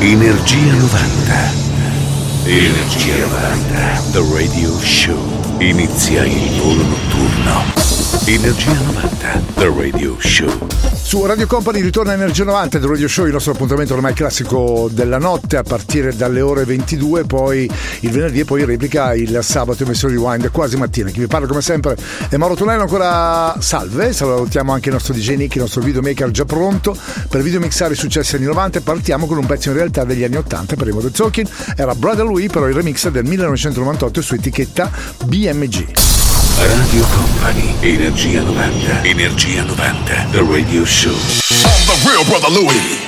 Energia 90. Energia 90. The Radio Show. Inizia il volo notturno. Energia 90. The Radio Show. Su Radio Company ritorna Energia 90 del Radio Show, il nostro appuntamento ormai classico della notte a partire dalle ore 22, poi il venerdì e poi replica il sabato emissione di Wind quasi mattina. Chi vi parla come sempre è Mauro Tonello, ancora salve, salutiamo anche il nostro DJ Nick, il nostro videomaker già pronto per videomixare i successi anni 90 partiamo con un pezzo in realtà degli anni 80 per Modern Talking, era Brother Louis però il remix del 1998 su etichetta BMG. Radio Company, Energia 90, Energia 90, The Radio Show. I'm the real brother Louie.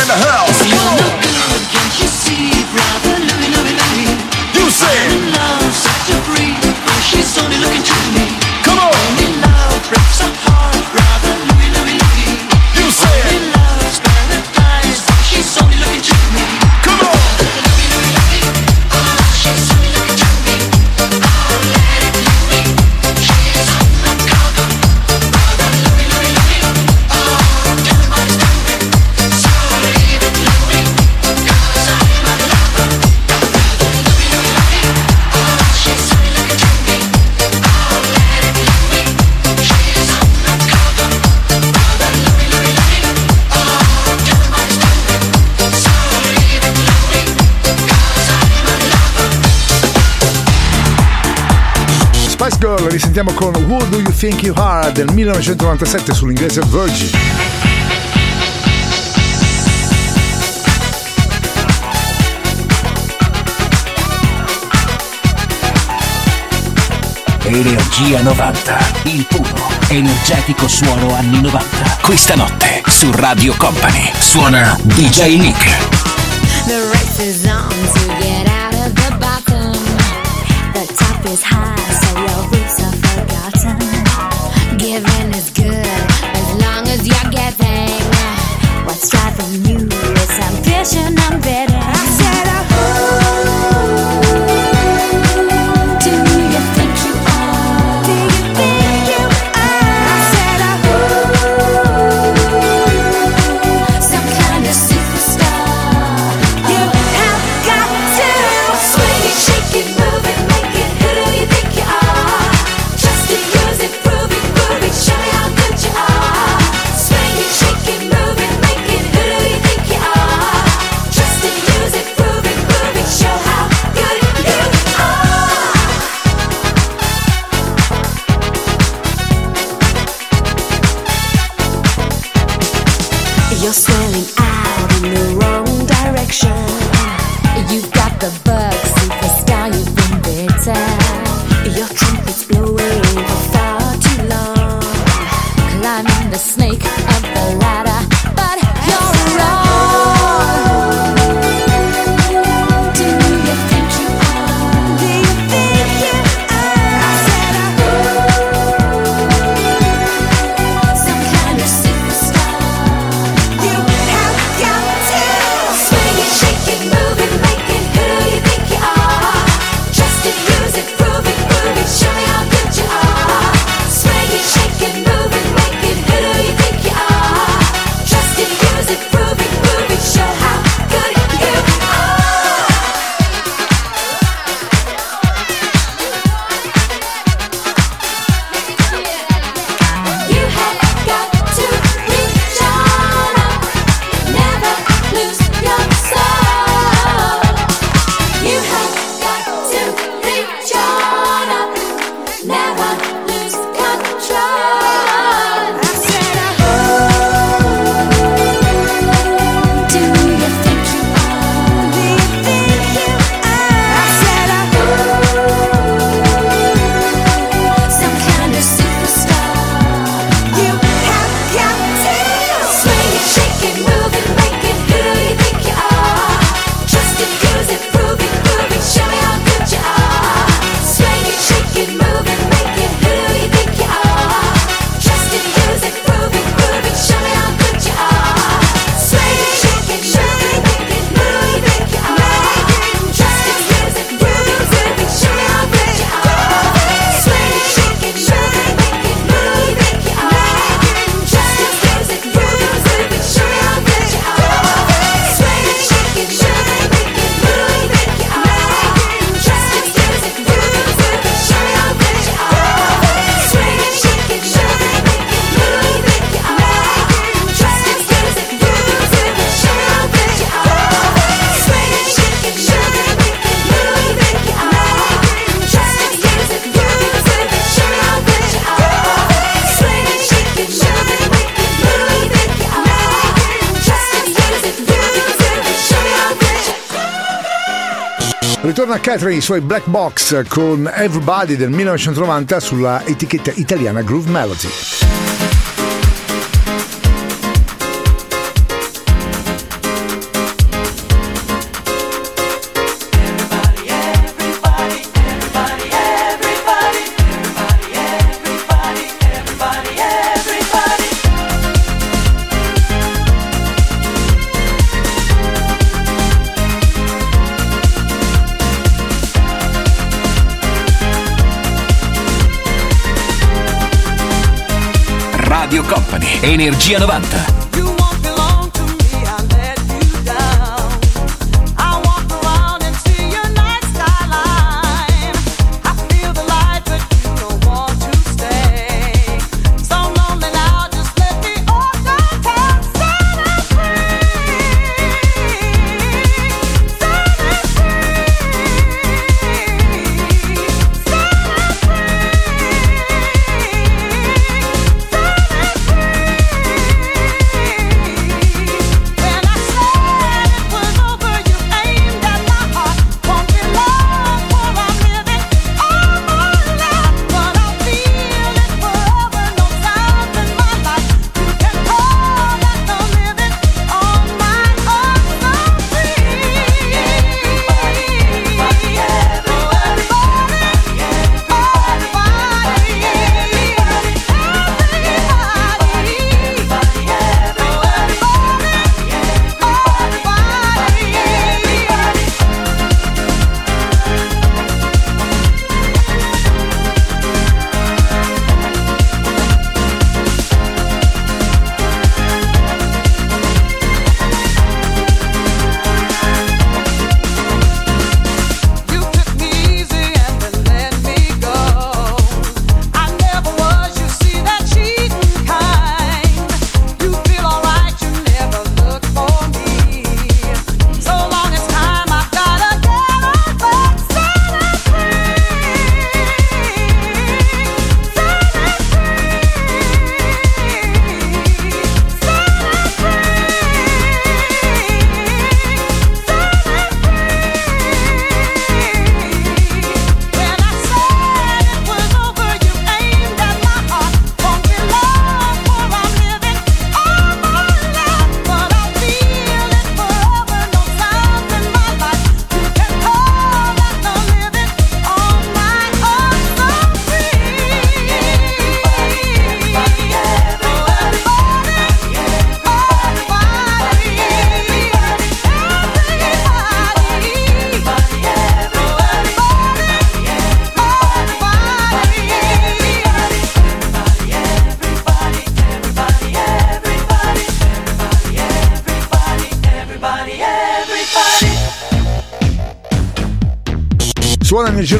In the house. Girl, risentiamo con Who Do You Think You Are del 1997 sull'inglese Virgin. Energia 90, il puro, energetico suono anni 90. Questa notte su Radio Company suona DJ Nick. Catherine i suoi Black Box con Everybody del 1990 sulla etichetta italiana Groove Melody. Energia 90.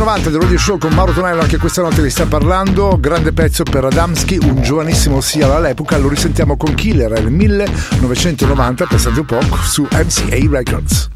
90 del Radio Show con Mauro Tonello, anche questa notte vi sta parlando. Grande pezzo per Adamski, un giovanissimo sia all'epoca. Lo risentiamo con Killer nel 1990, pensate un po', su MCA Records.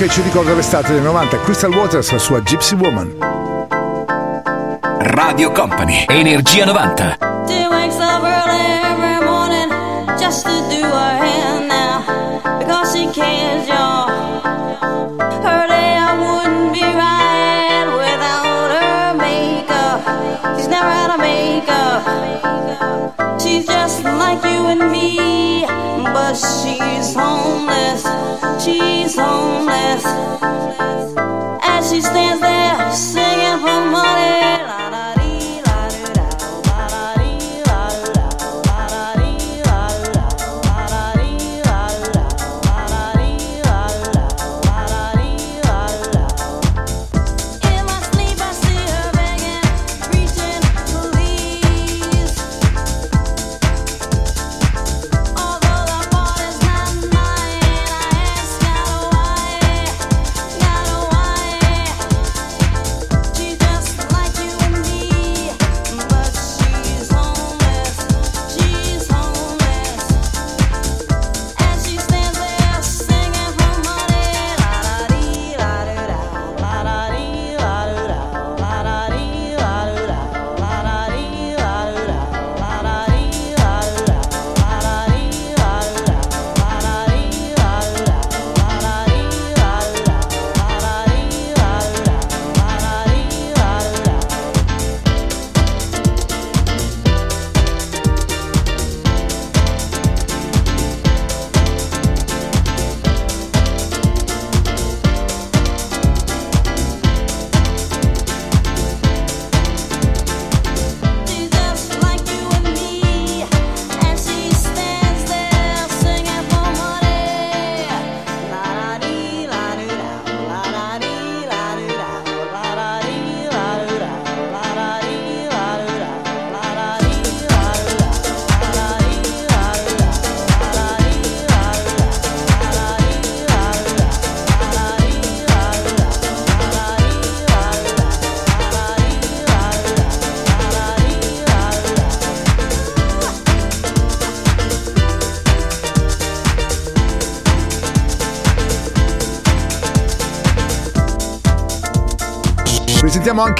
che ci ricorda l'estate del 90, Crystal Waters, la sua Gypsy Woman. Radio Company, Energia 90. She's like you and me. but she's homeless. She's homeless. As she stands there singing for money.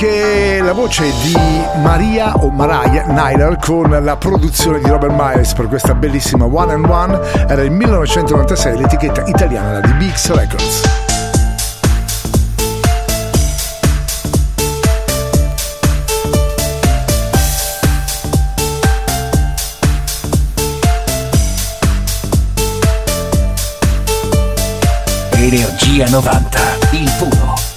Anche la voce di Maria o Mariah Nyler con la produzione di Robert Miles per questa bellissima One and One. Era il 1996, l'etichetta italiana di BX Records. Energia 90, il puro,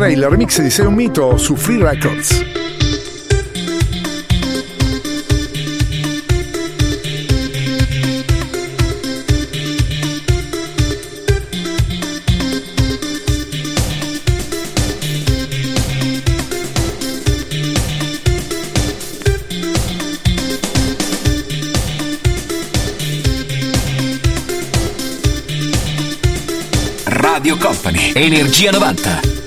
3 il remix di Sei un mito su Free Records. Radio Company, Energia 90.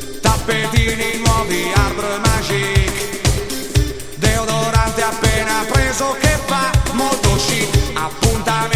Tappetini nuovi, Arbre Magic. Deodorante appena preso che fa molto chic. Appuntamento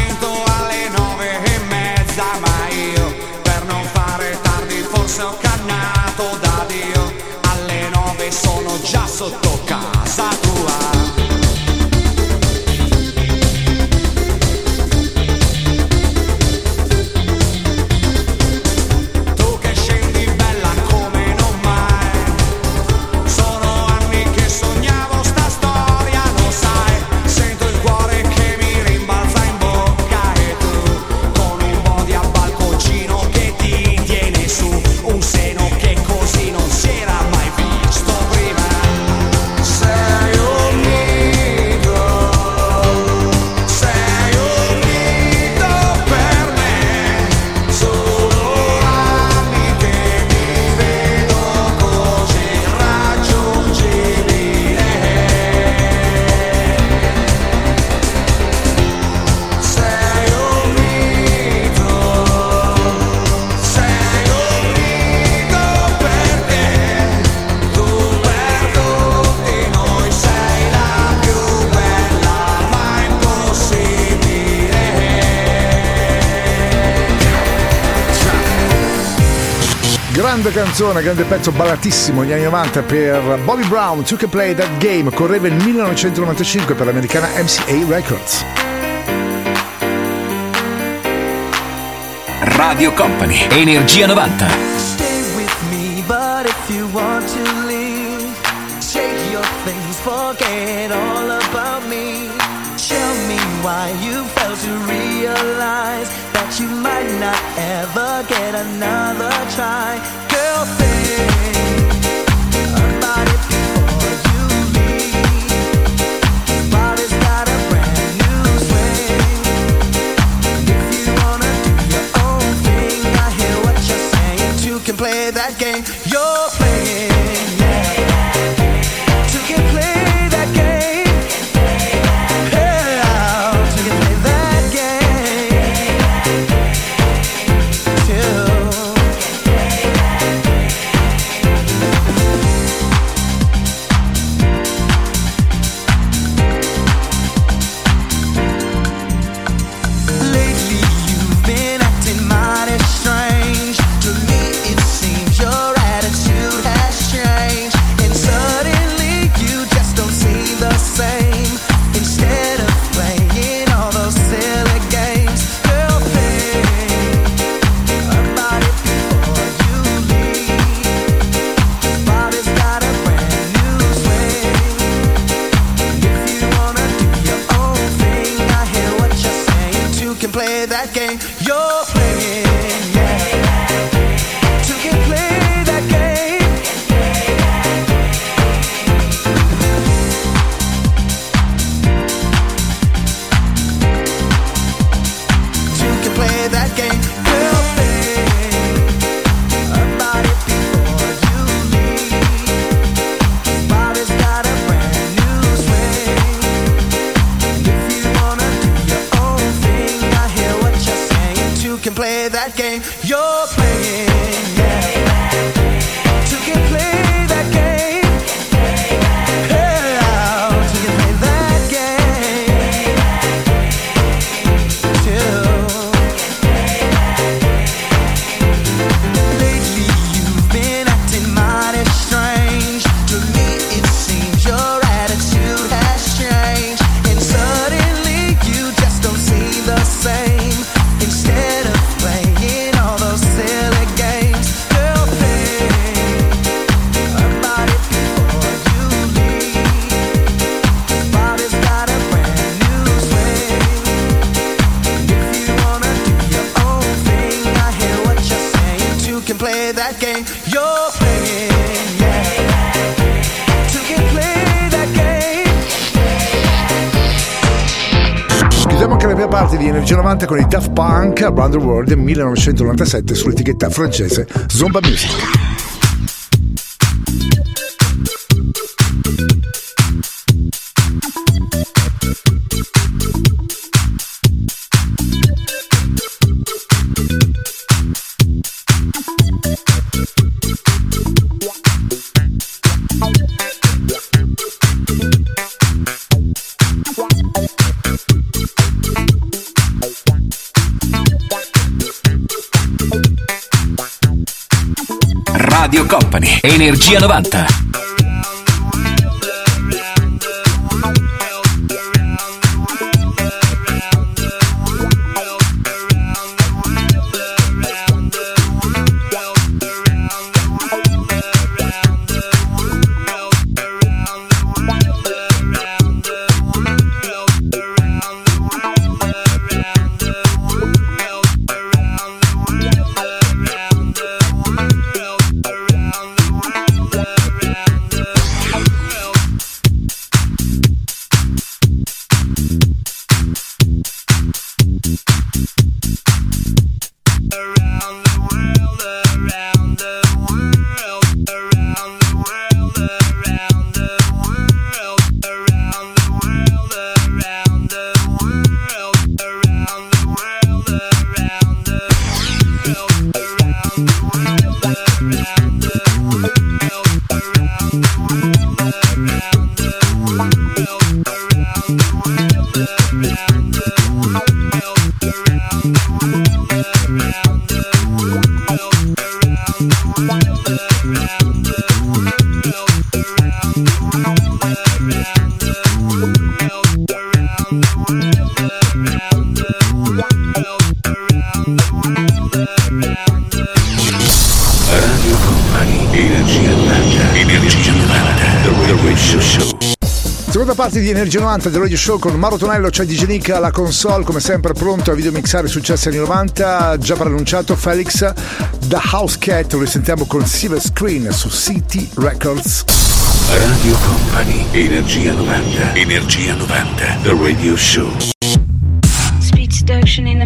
Grande canzone, grande pezzo ballatissimo negli anni 90 per Bobby Brown, Took a Play That Game, correva il 1995 per l'americana MCA Records. Radio Company, Energia 90. Stay with me, but if you want to leave, shake your things, forget all about me. Tell me why you failed to realize that you might not ever get another try. Around the World del 1997 sull'etichetta francese Zomba Music. Energia 90. Parte di Energia 90 del Radio Show con Mauro Tonello, c'è DJ Nick alla console, come sempre pronto a videomixare i successi anni 90, già preannunciato Felix da House Cat, lo risentiamo con Silver Screen su City Records. Radio Company, Energia 90, Energia 90, The Radio Show. Speed seduction in the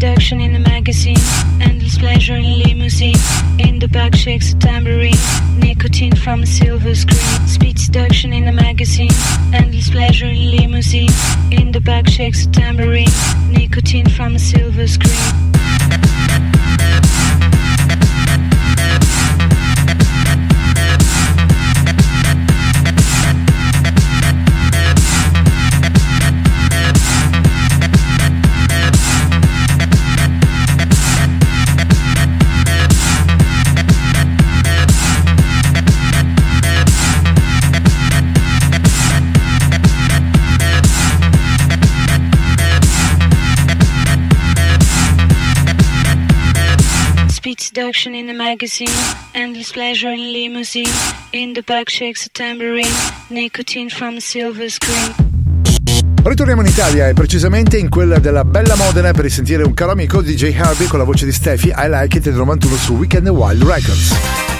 Seduction in the magazine, endless pleasure in limousine. In the back shakes a tambourine, nicotine from a silver screen. Speed seduction in the magazine, endless pleasure in limousine. In the back shakes a tambourine, nicotine from a silver screen. Seduction in the magazine, endless pleasure in limousine. In the back shakes a tambourine, nicotine from a silver screen. Ritorniamo in Italia e precisamente in quella della Bella Modena per risentire un caro amico DJ Harvey con la voce di Steffi I Like It del 91 su Weekend Wild Records.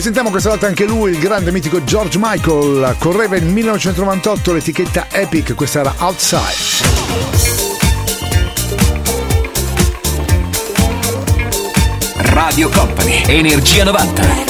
Presentiamo questa volta anche lui, il grande mitico George Michael. Correva nel 1998 l'etichetta Epic, questa era Outside. Radio Company, Energia 90.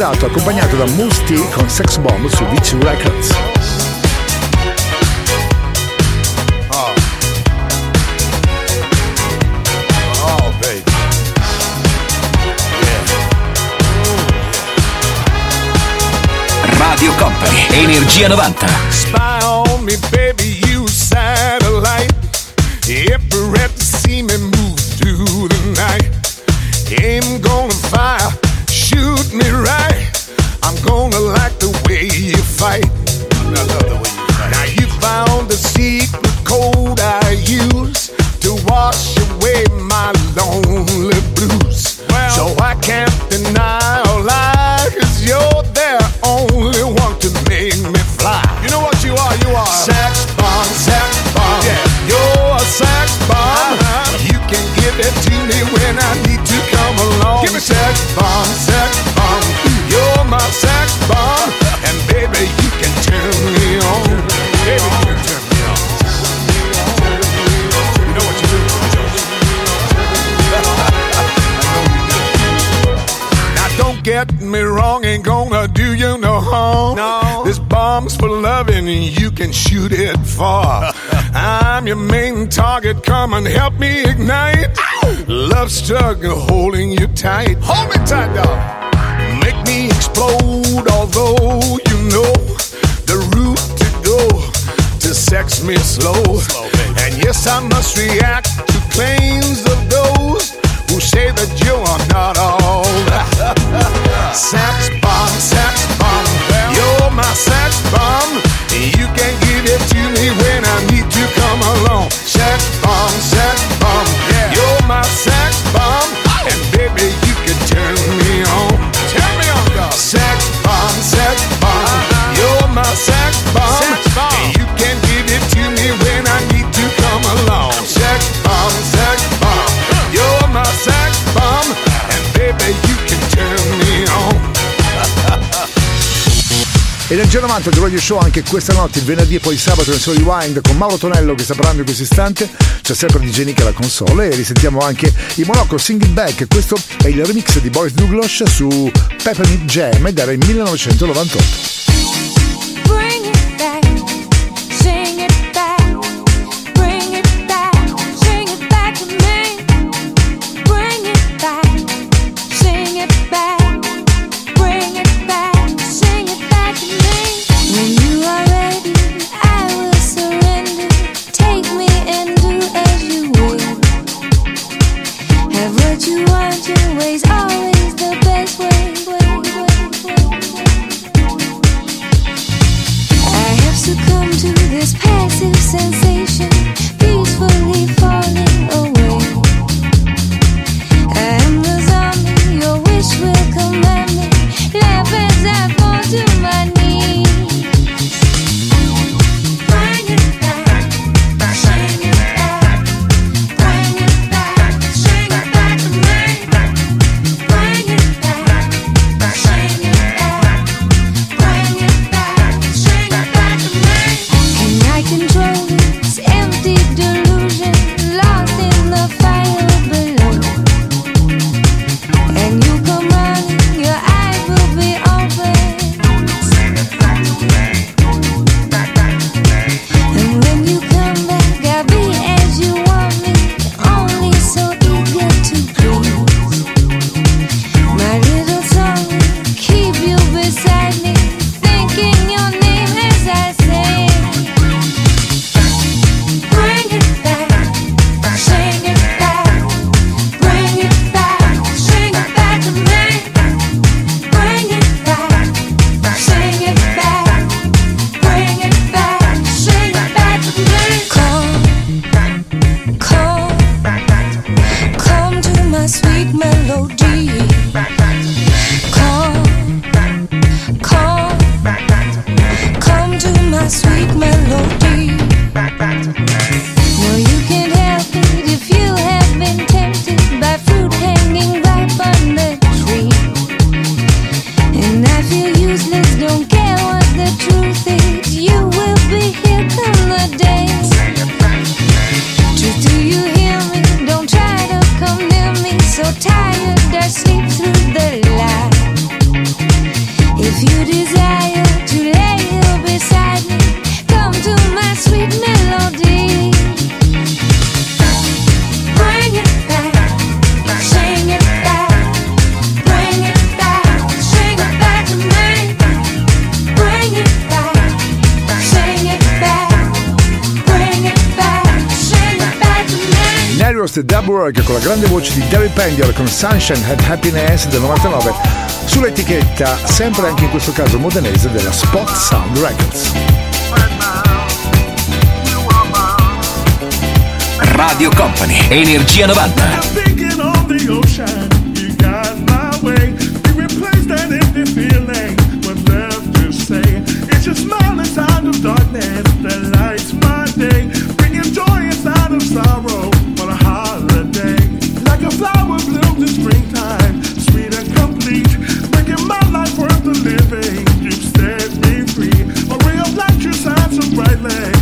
passato, accompagnato da Musti con Sex Bomb su V2 Records. Radio Company, Energia 90. for loving, you can shoot it far. I'm your main target, come and help me ignite. Love struggle holding you tight. Hold me tight, dog. Make me explode, although you know the route to go to sex me slow. slow and yes, I must react to claims of those who say that you are not all. 90 The Radio Show anche questa notte, venerdì e poi sabato nel suo rewind con Mauro Tonello che sta parlando in questo istante. C'è sempre DJ Nick la console e risentiamo anche i Monaco Singing Back. Questo è il remix di Boris Douglas su Peppermint Jam dal 1998. First Dub Work con la grande voce di Gary Pendial con Sunshine and Happiness del 99 sull'etichetta, sempre anche in questo caso modenese, della Spot Sound Records. Radio Company, Energia 90. darkness, the light. bright light.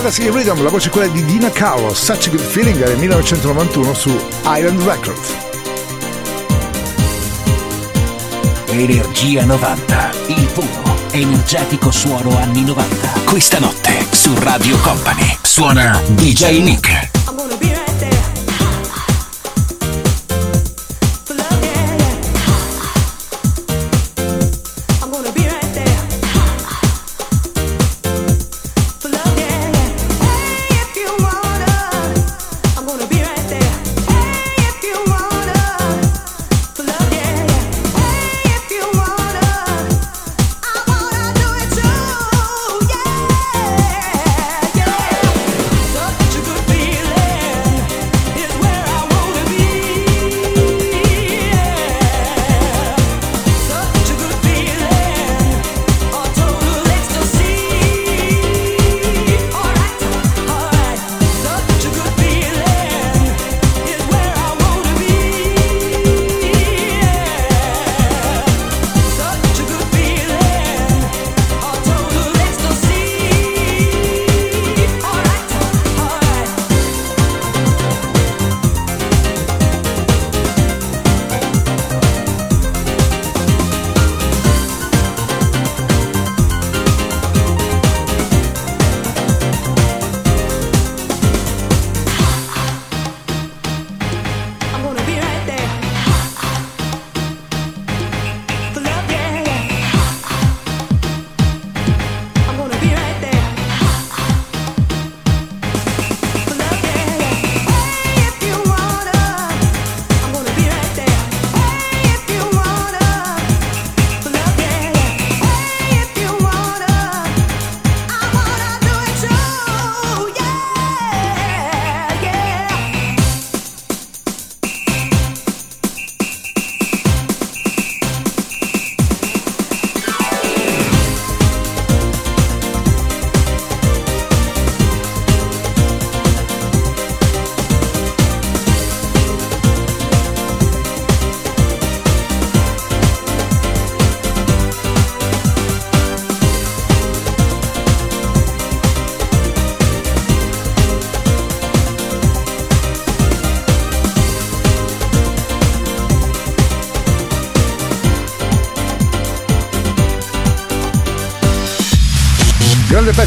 banda si Rhythm, la voce è quella di Dina Caro, Such a Good Feeling del 1991 su Island Records. Energia 90, il puro, energetico suono anni 90. Questa notte su Radio Company suona DJ Nick.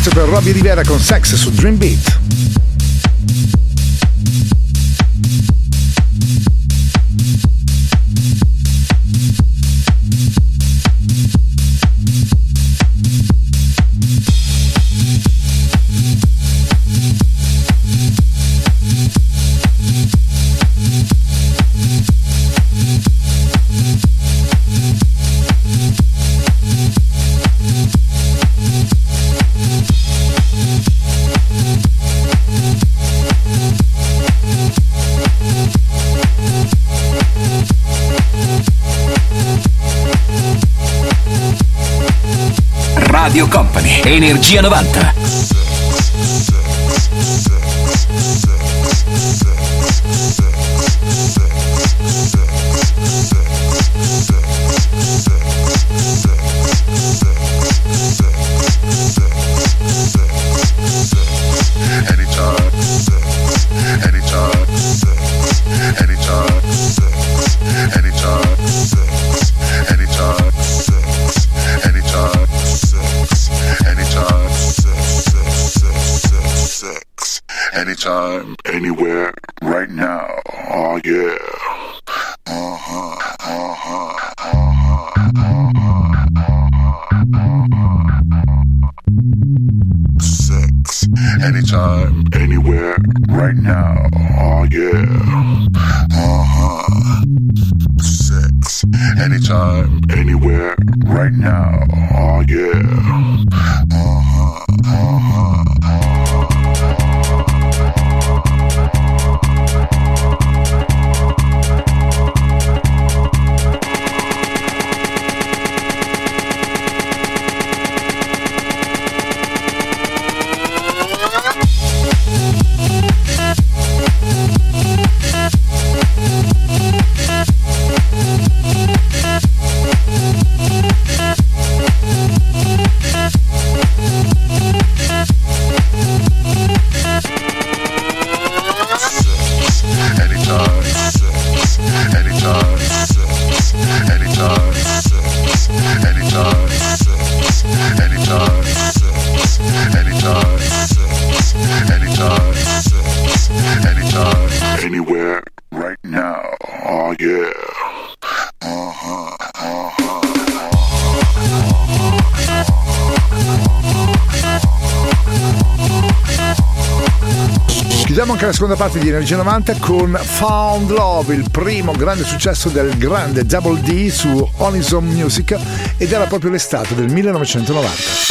pezzo per Robbie Rivera con Sex su Dream Beat. Energia 90. seconda parte di Energia 90 con Found Love, il primo grande successo del grande Double D su Onison Music ed era proprio l'estate del 1990.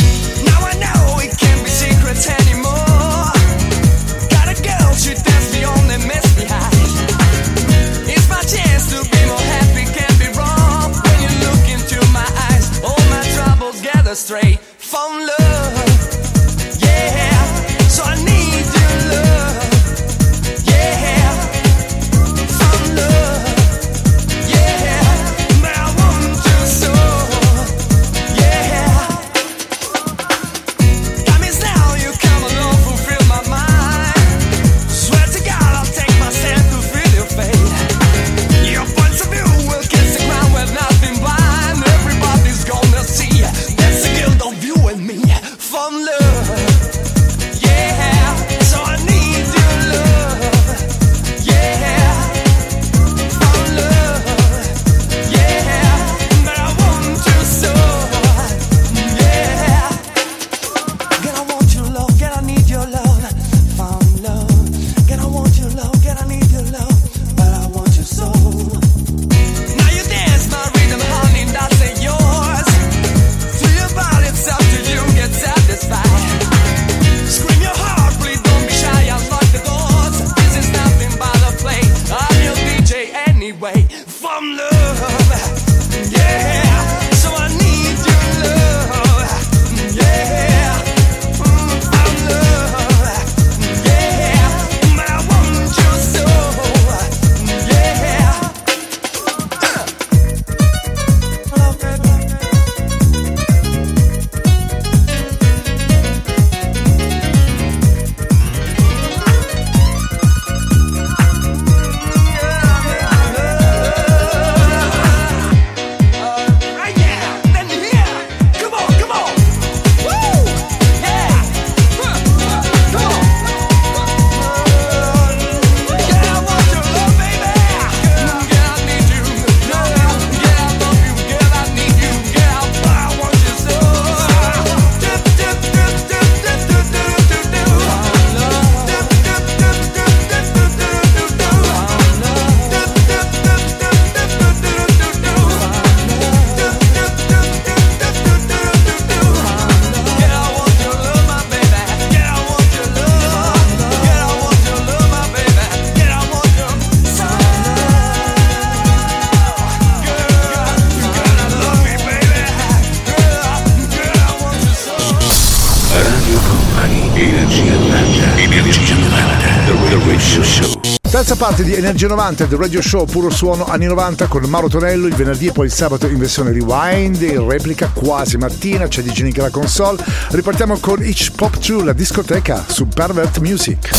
Parte di Energia 90 del radio show Puro Suono anni 90 con Mauro Tonello il venerdì e poi il sabato in versione rewind, in replica quasi mattina, c'è DJ Nick alla console. Ripartiamo con Itch Pop 2, la discoteca su Pervert Music.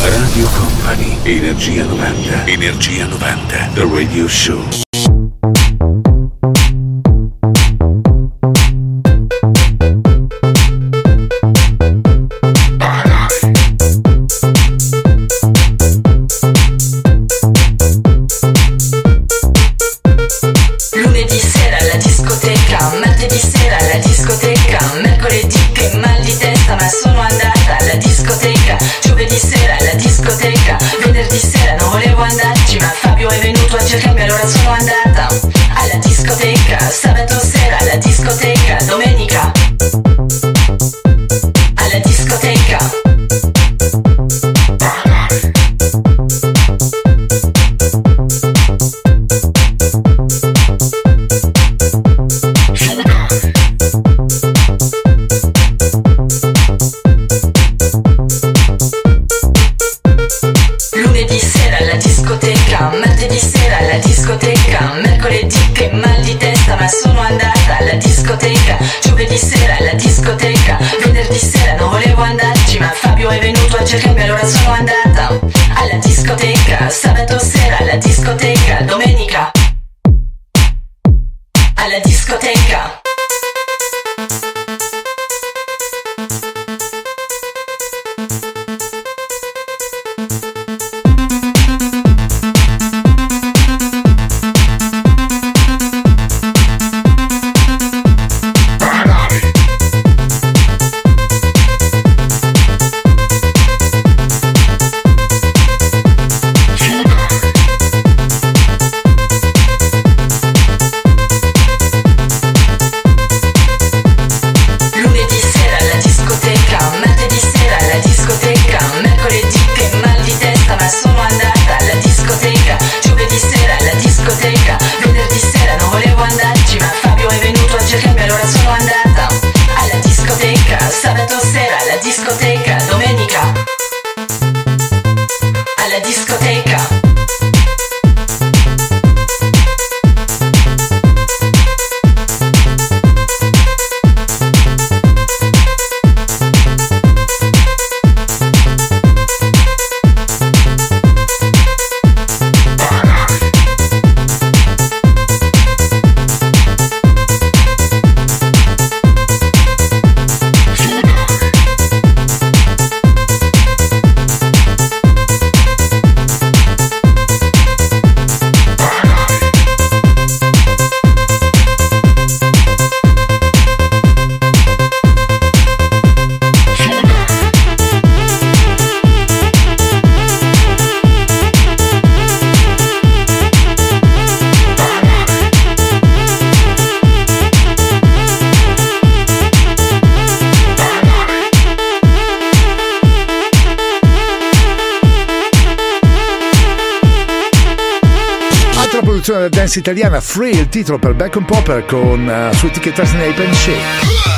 Radio Company, Energia 90, Energia 90, The Radio Show. Italiana, Free, il titolo per Back and Popper con eh, su etichetta Snape and Shake.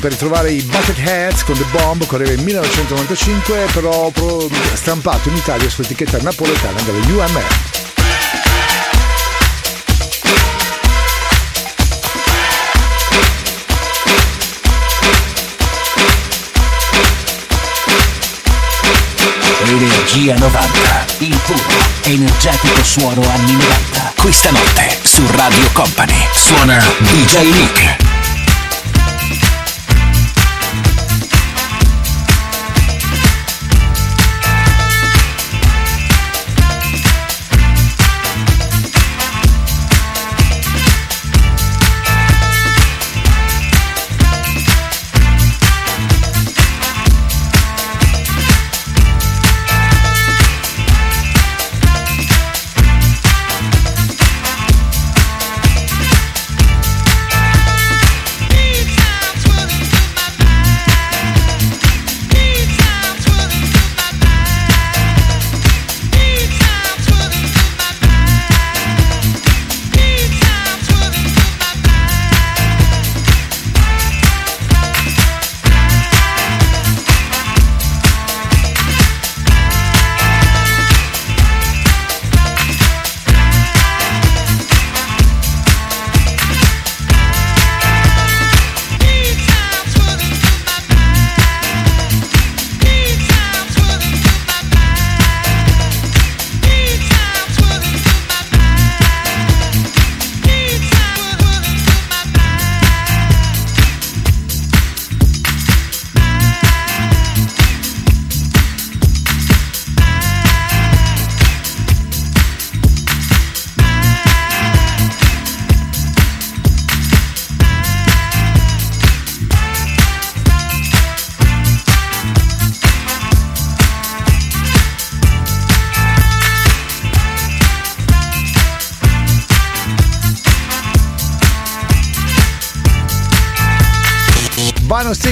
Per ritrovare i Bucketheads con The Bomb, correva in 1995, però stampato in Italia sull'etichetta napoletana delle UMR. Energia 90, il puro, energetico suono anni 90. Questa notte su Radio Company suona DJ Nick.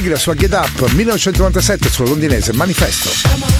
Bano Stigler su Get Up 1997 sulla londinese Manifesto.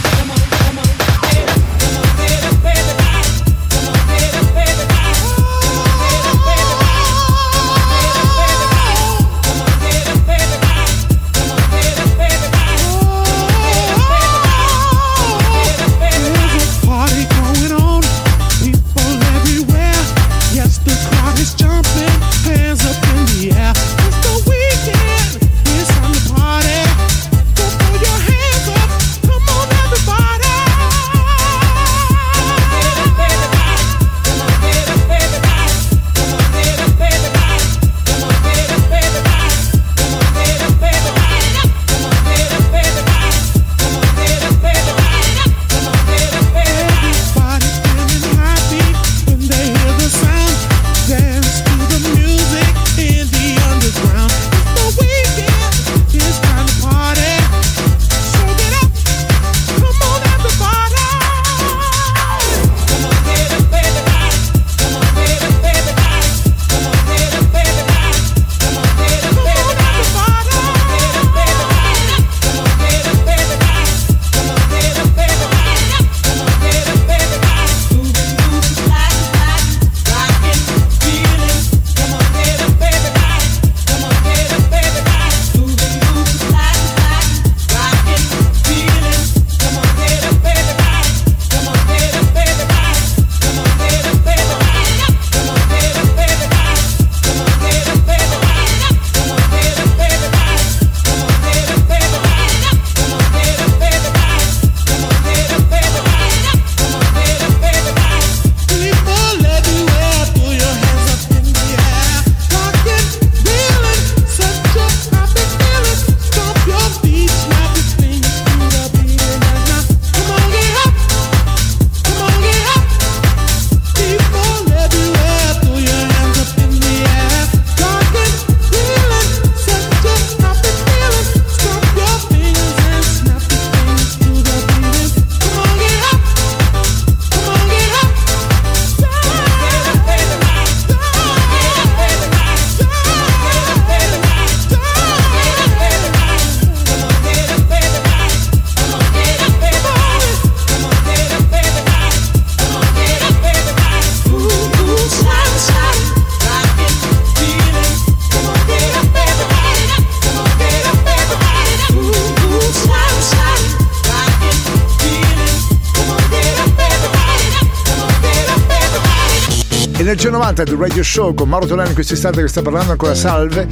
Energia 90 del Radio Show con Mauro Tolani in questo istante che sta parlando ancora salve.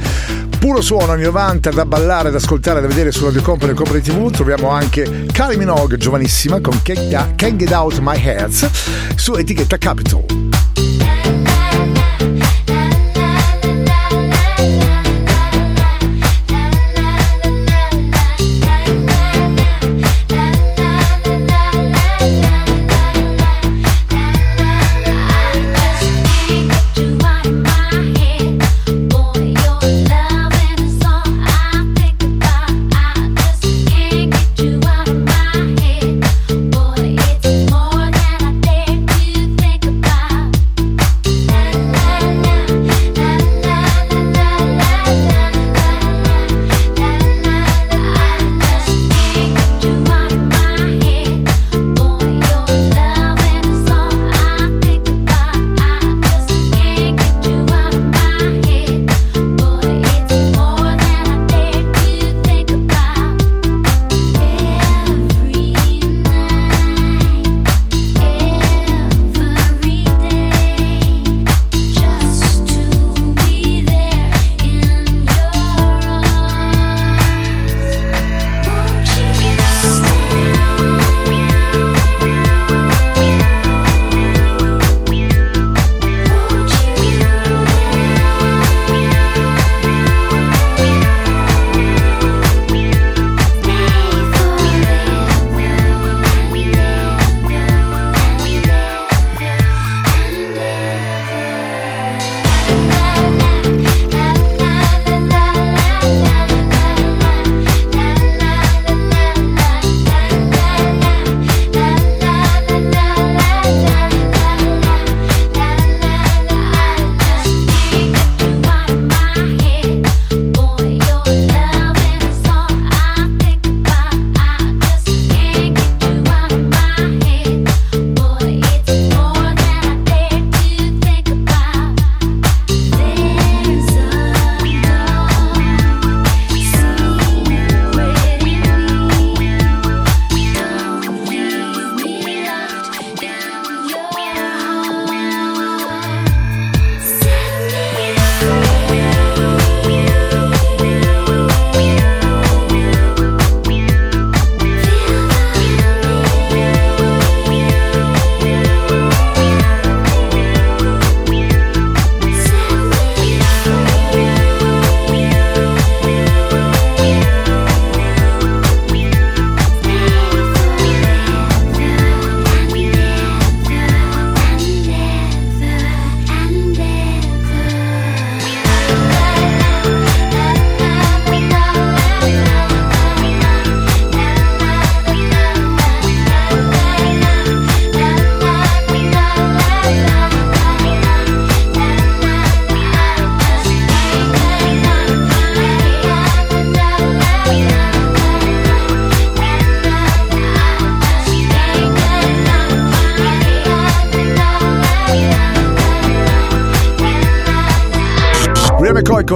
Puro suono anni 90 da ballare, da ascoltare, da vedere su Radio Company e Company TV. Troviamo anche Kylie Minogue, giovanissima, con Can't Get Out My Heads su etichetta Capitol.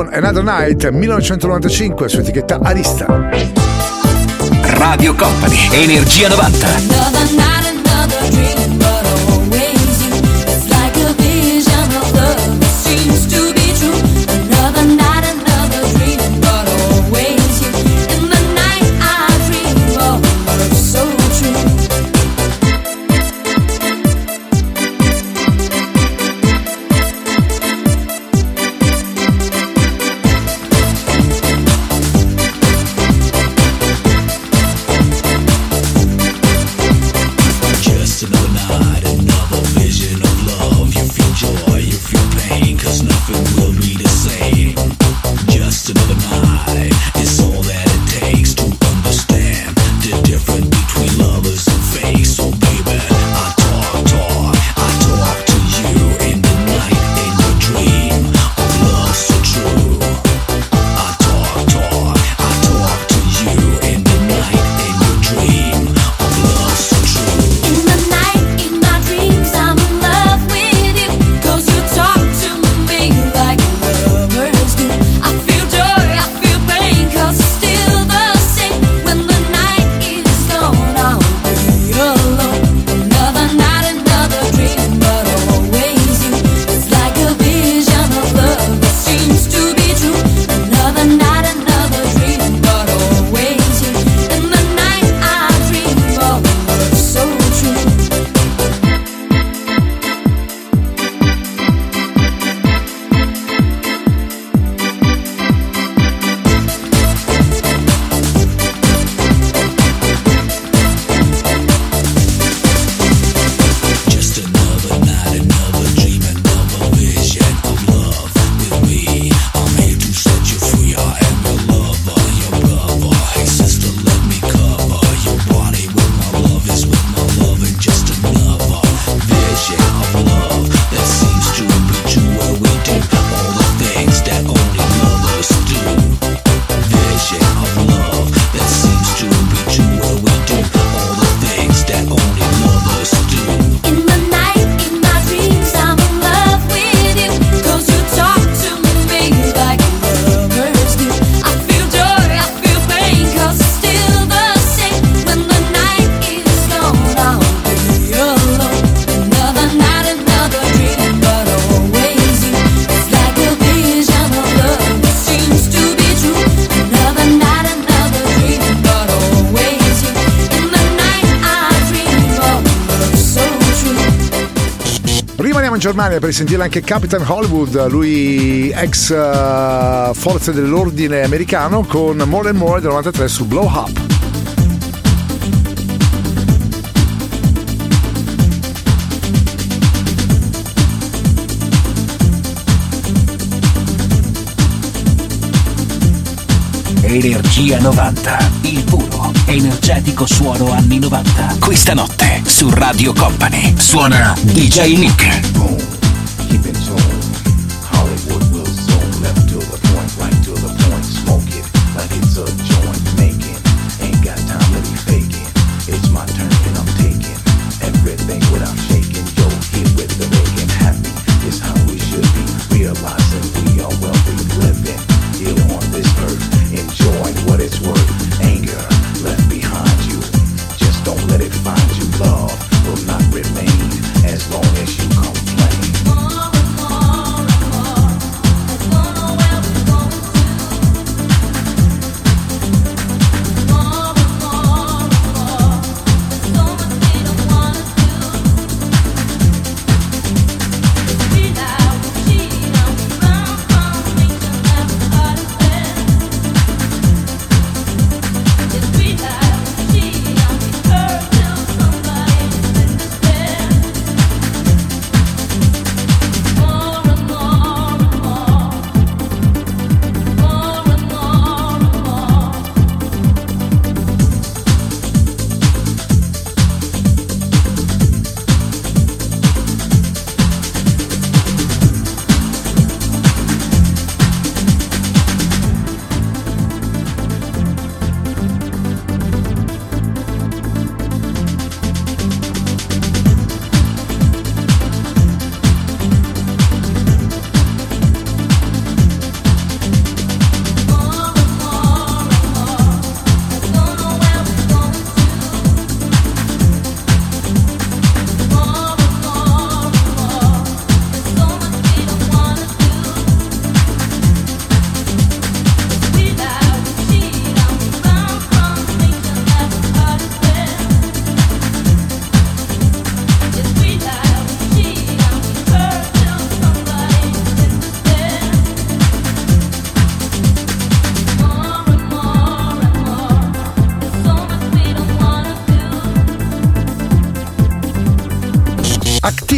Con Another Night 1995 su etichetta Arista. Radio Company, Energia 90. Germania per sentire anche Capitan Hollywood, lui ex eh, forze dell'ordine americano con More and More del 93 su Blow Up. Energia 90, il puro, energetico suono anni 90. Questa notte su Radio Company suona DJ Nick.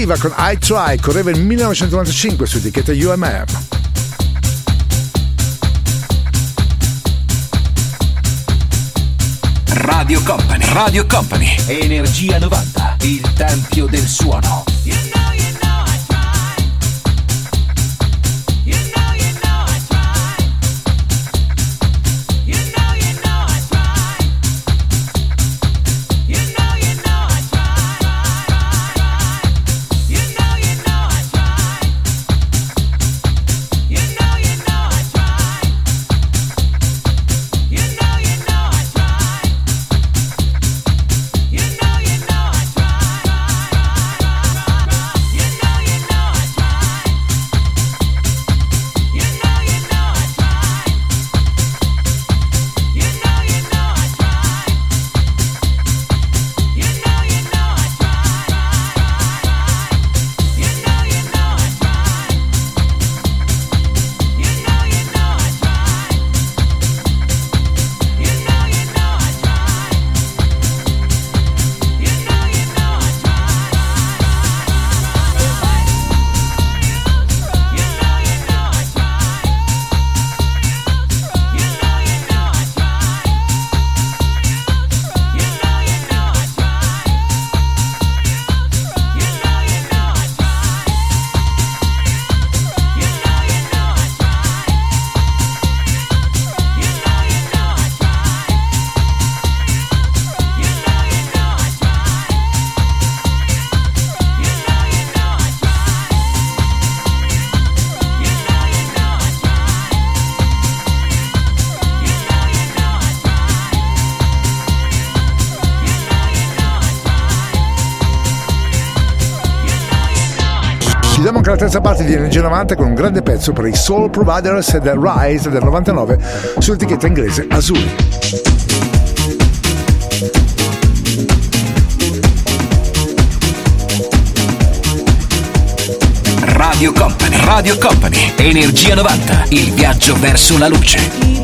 Activa con I Try, correva nel 1995 su etichetta UMR. Radio Company, Radio Company, Energia 90, il tempio del suono. iniziati negli anni 90 con un grande pezzo per i Soul Providers e The Rise del 99 sull'etichetta inglese Azuri. Radio Company, Radio Company, Energia 90, il viaggio verso la luce.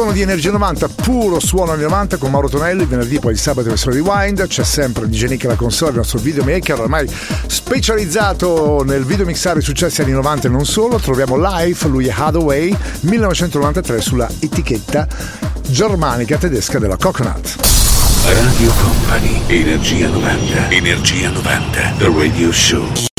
suono di Energia 90, puro suono anni 90 con Mauro Tonelli, venerdì poi il sabato verso Rewind, c'è sempre DJ Nick alla console, il nostro videomaker ormai specializzato nel videomixare i successi anni 90 e non solo, troviamo live lui è Hathaway 1993 sulla etichetta germanica tedesca della Coconut. Radio Company, Energia 90, Energia 90, The Radio Show.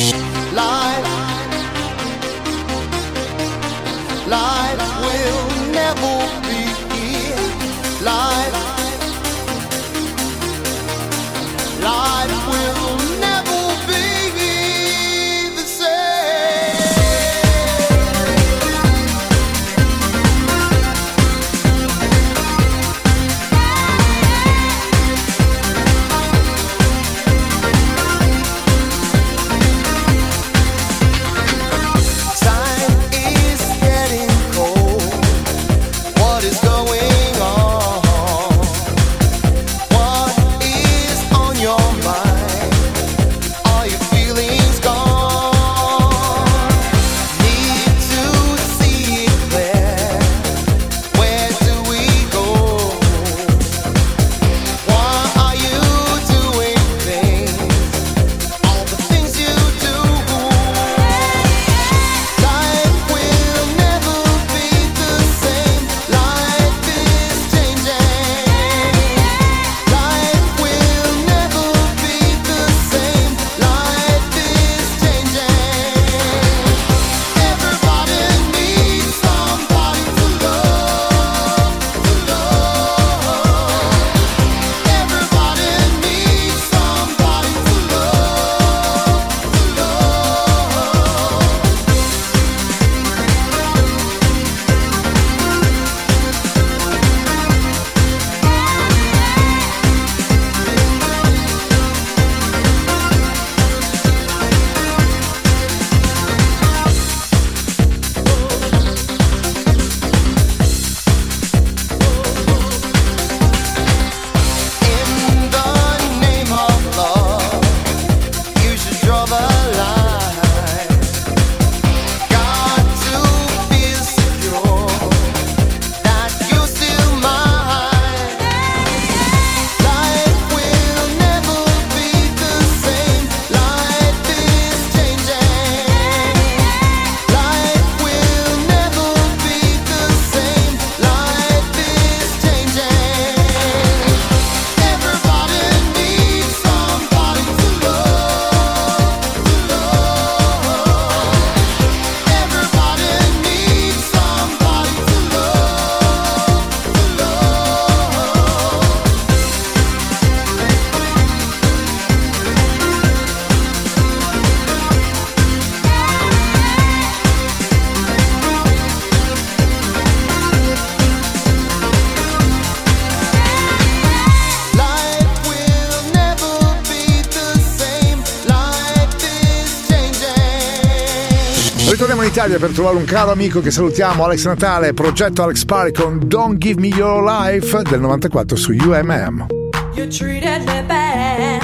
Italia per trovare un caro amico che salutiamo, Alex Natale, progetto Alex Pari con Don't Give Me Your Life del 94 su UMM. You treated me bad,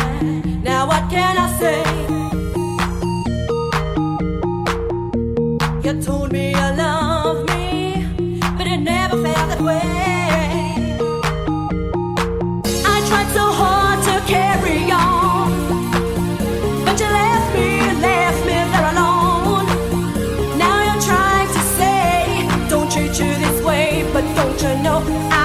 now what can I say? I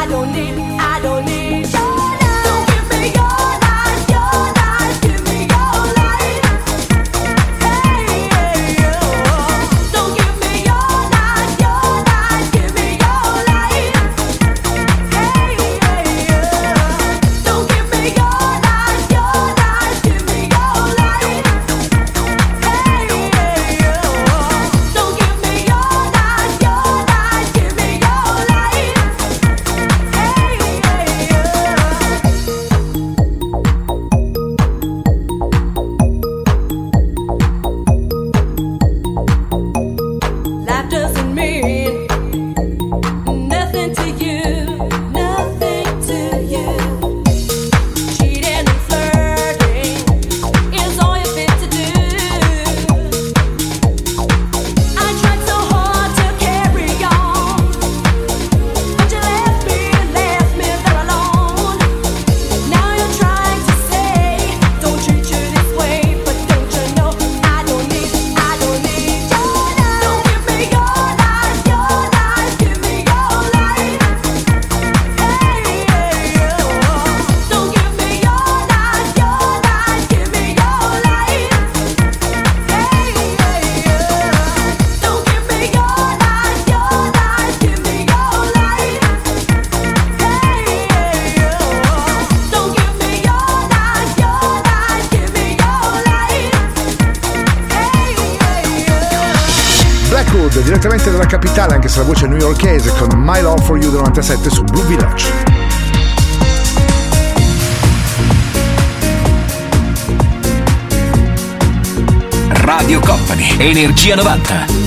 Energia 90.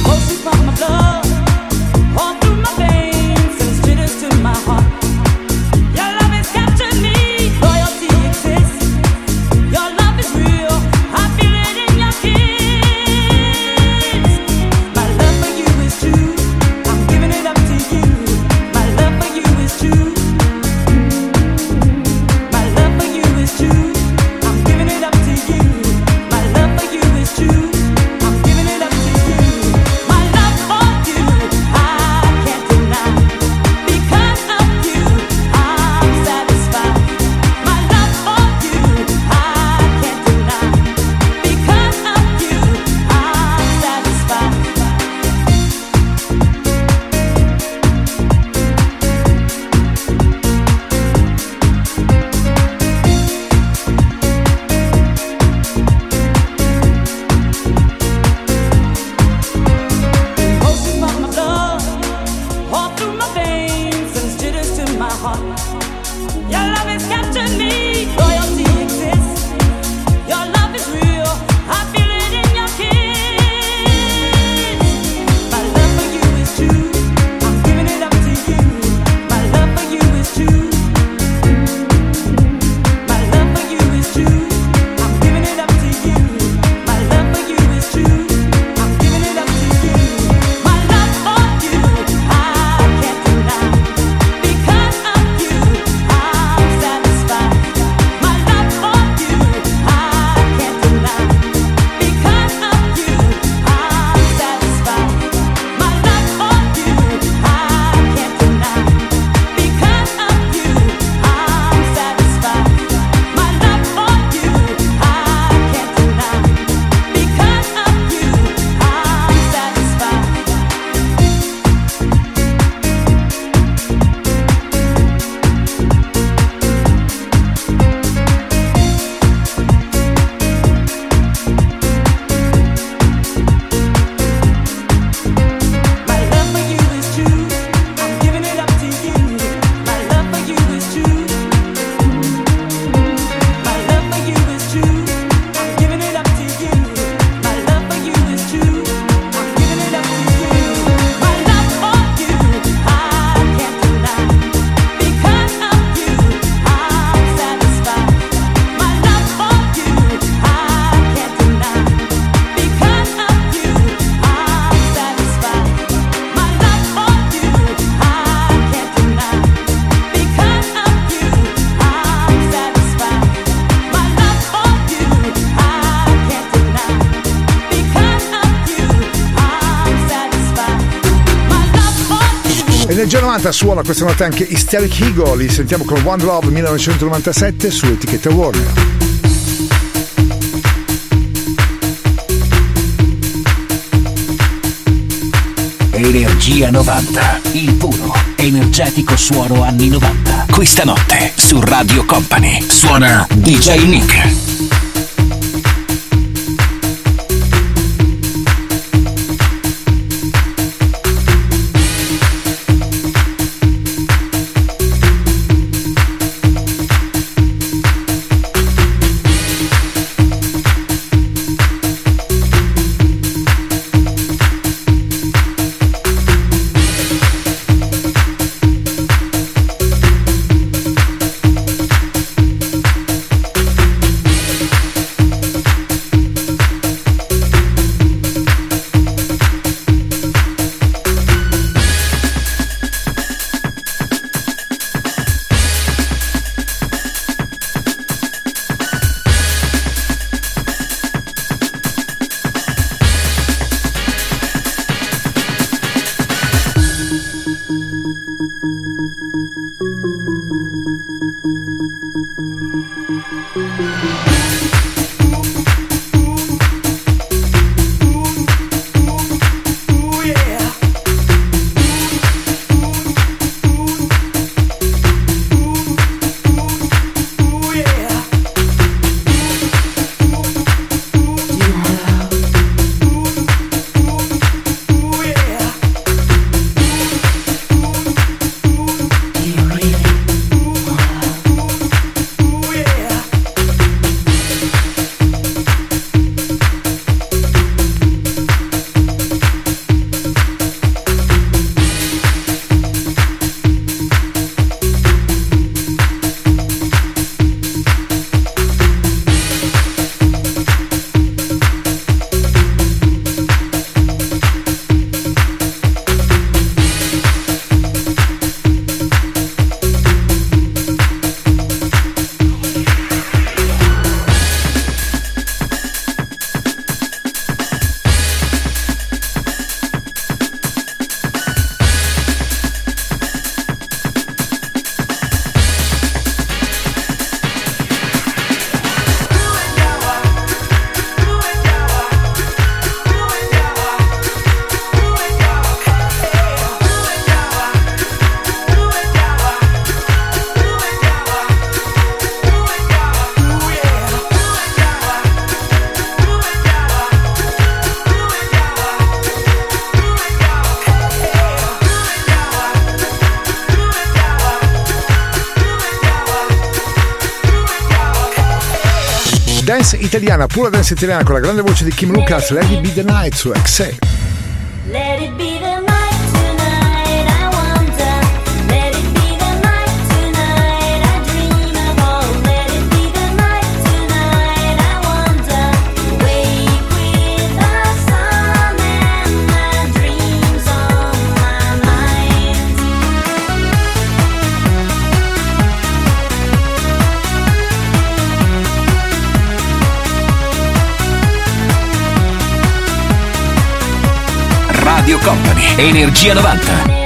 Suona questa notte anche Hysteric Eagle, li sentiamo con One Love 1997 su etichetta Warner. Energia 90, il puro, energetico suono anni 90. Questa notte su Radio Company suona DJ Nick. Italiana, pura dance italiana con la grande voce di Kim Lucas, It Be The Night su XE. Energia 90.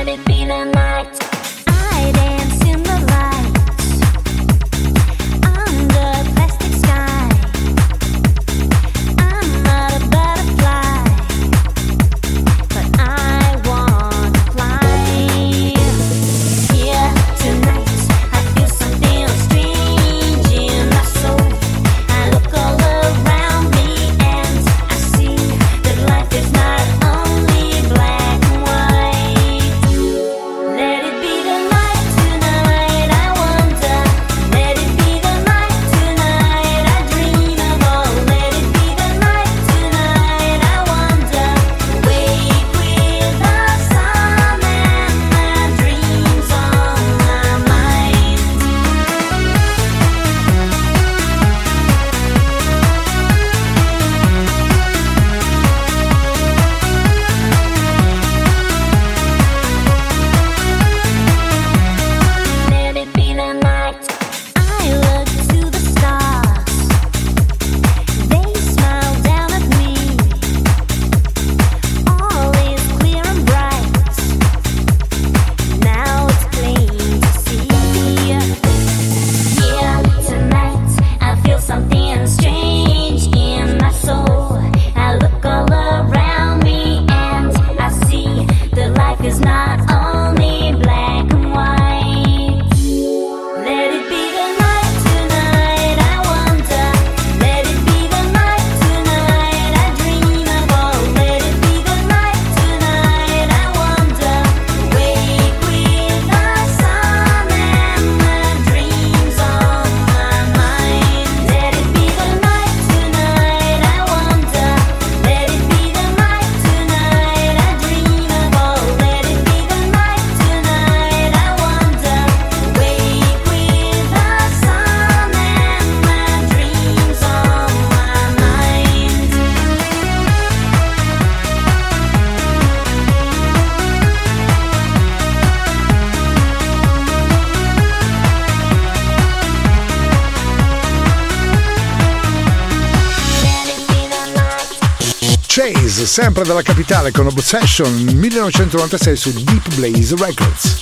sempre dalla capitale con Obsession 1996 su Deep Blaze Records.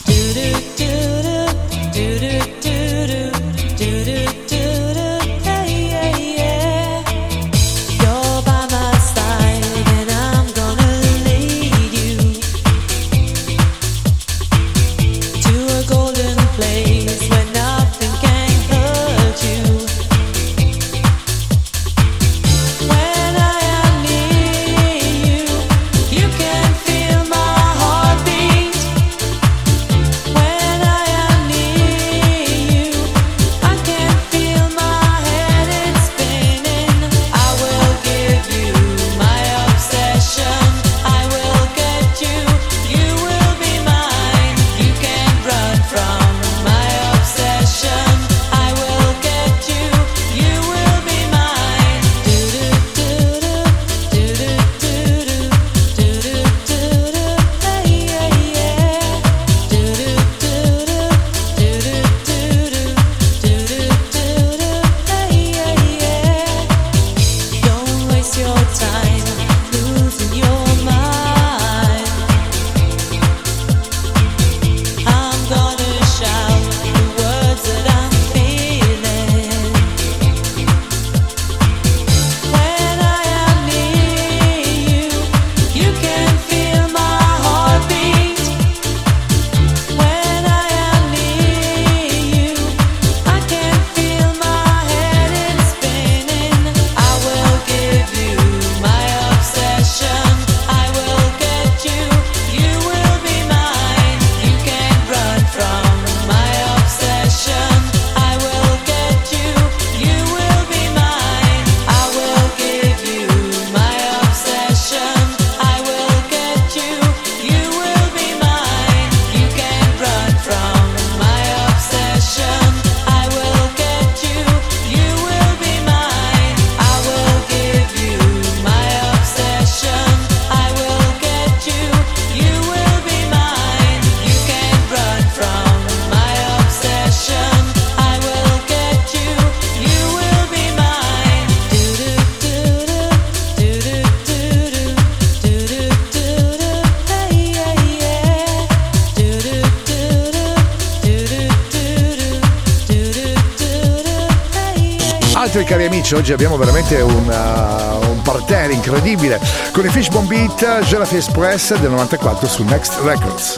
cari amici, oggi abbiamo veramente una, uh, un parterre incredibile con i Fishbone Beat Gelafi Express del 94 su Next Records.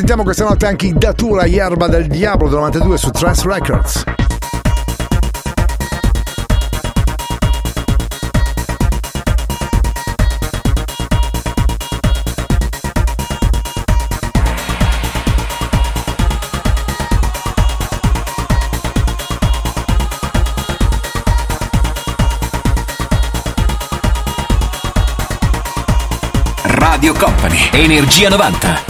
sentiamo questa notte anche i Datura Yerba del Diablo del 92 su Trans Records. Radio Company, Energia 90.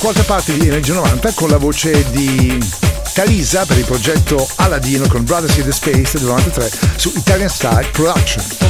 qualche parte di Energy 90 con la voce di Talisa per il progetto Aladino con Brothers in the Space del 93 su Italian Style Production.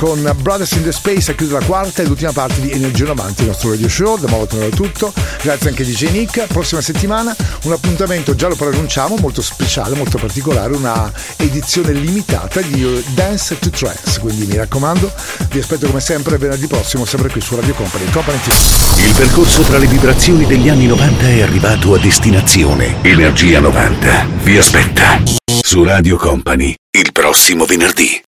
Con Brothers in the Space a chiudere la quarta e l'ultima parte di Energia 90, il nostro radio show. Da Molotov è tutto. Grazie anche a DJ Nick. Prossima settimana un appuntamento, già lo preannunciamo, molto speciale, molto particolare, una edizione limitata di Dance to Trance. Quindi mi raccomando, vi aspetto come sempre venerdì prossimo, sempre qui su Radio Company. Company TV. Il percorso tra le vibrazioni degli anni 90 è arrivato a destinazione. Energia 90 vi aspetta su Radio Company il prossimo venerdì.